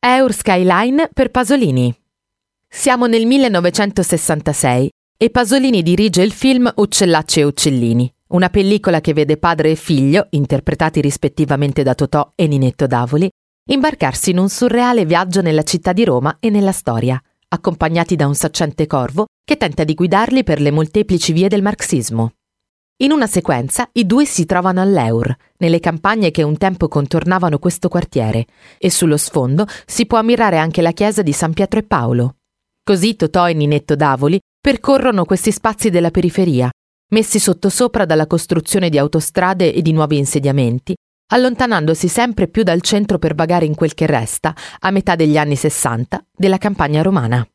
Eur Skyline per Pasolini. Siamo nel 1966 e Pasolini dirige il film Uccellacci e Uccellini, una pellicola che vede padre e figlio, interpretati rispettivamente da Totò e Ninetto Davoli, imbarcarsi in un surreale viaggio nella città di Roma e nella storia, accompagnati da un saccente corvo che tenta di guidarli per le molteplici vie del marxismo. In una sequenza i due si trovano all'Eur, nelle campagne che un tempo contornavano questo quartiere, e sullo sfondo si può ammirare anche la chiesa di San Pietro e Paolo. Così Totò e Ninetto Davoli percorrono questi spazi della periferia, messi sottosopra dalla costruzione di autostrade e di nuovi insediamenti, allontanandosi sempre più dal centro per vagare in quel che resta, a metà degli anni Sessanta, della campagna romana.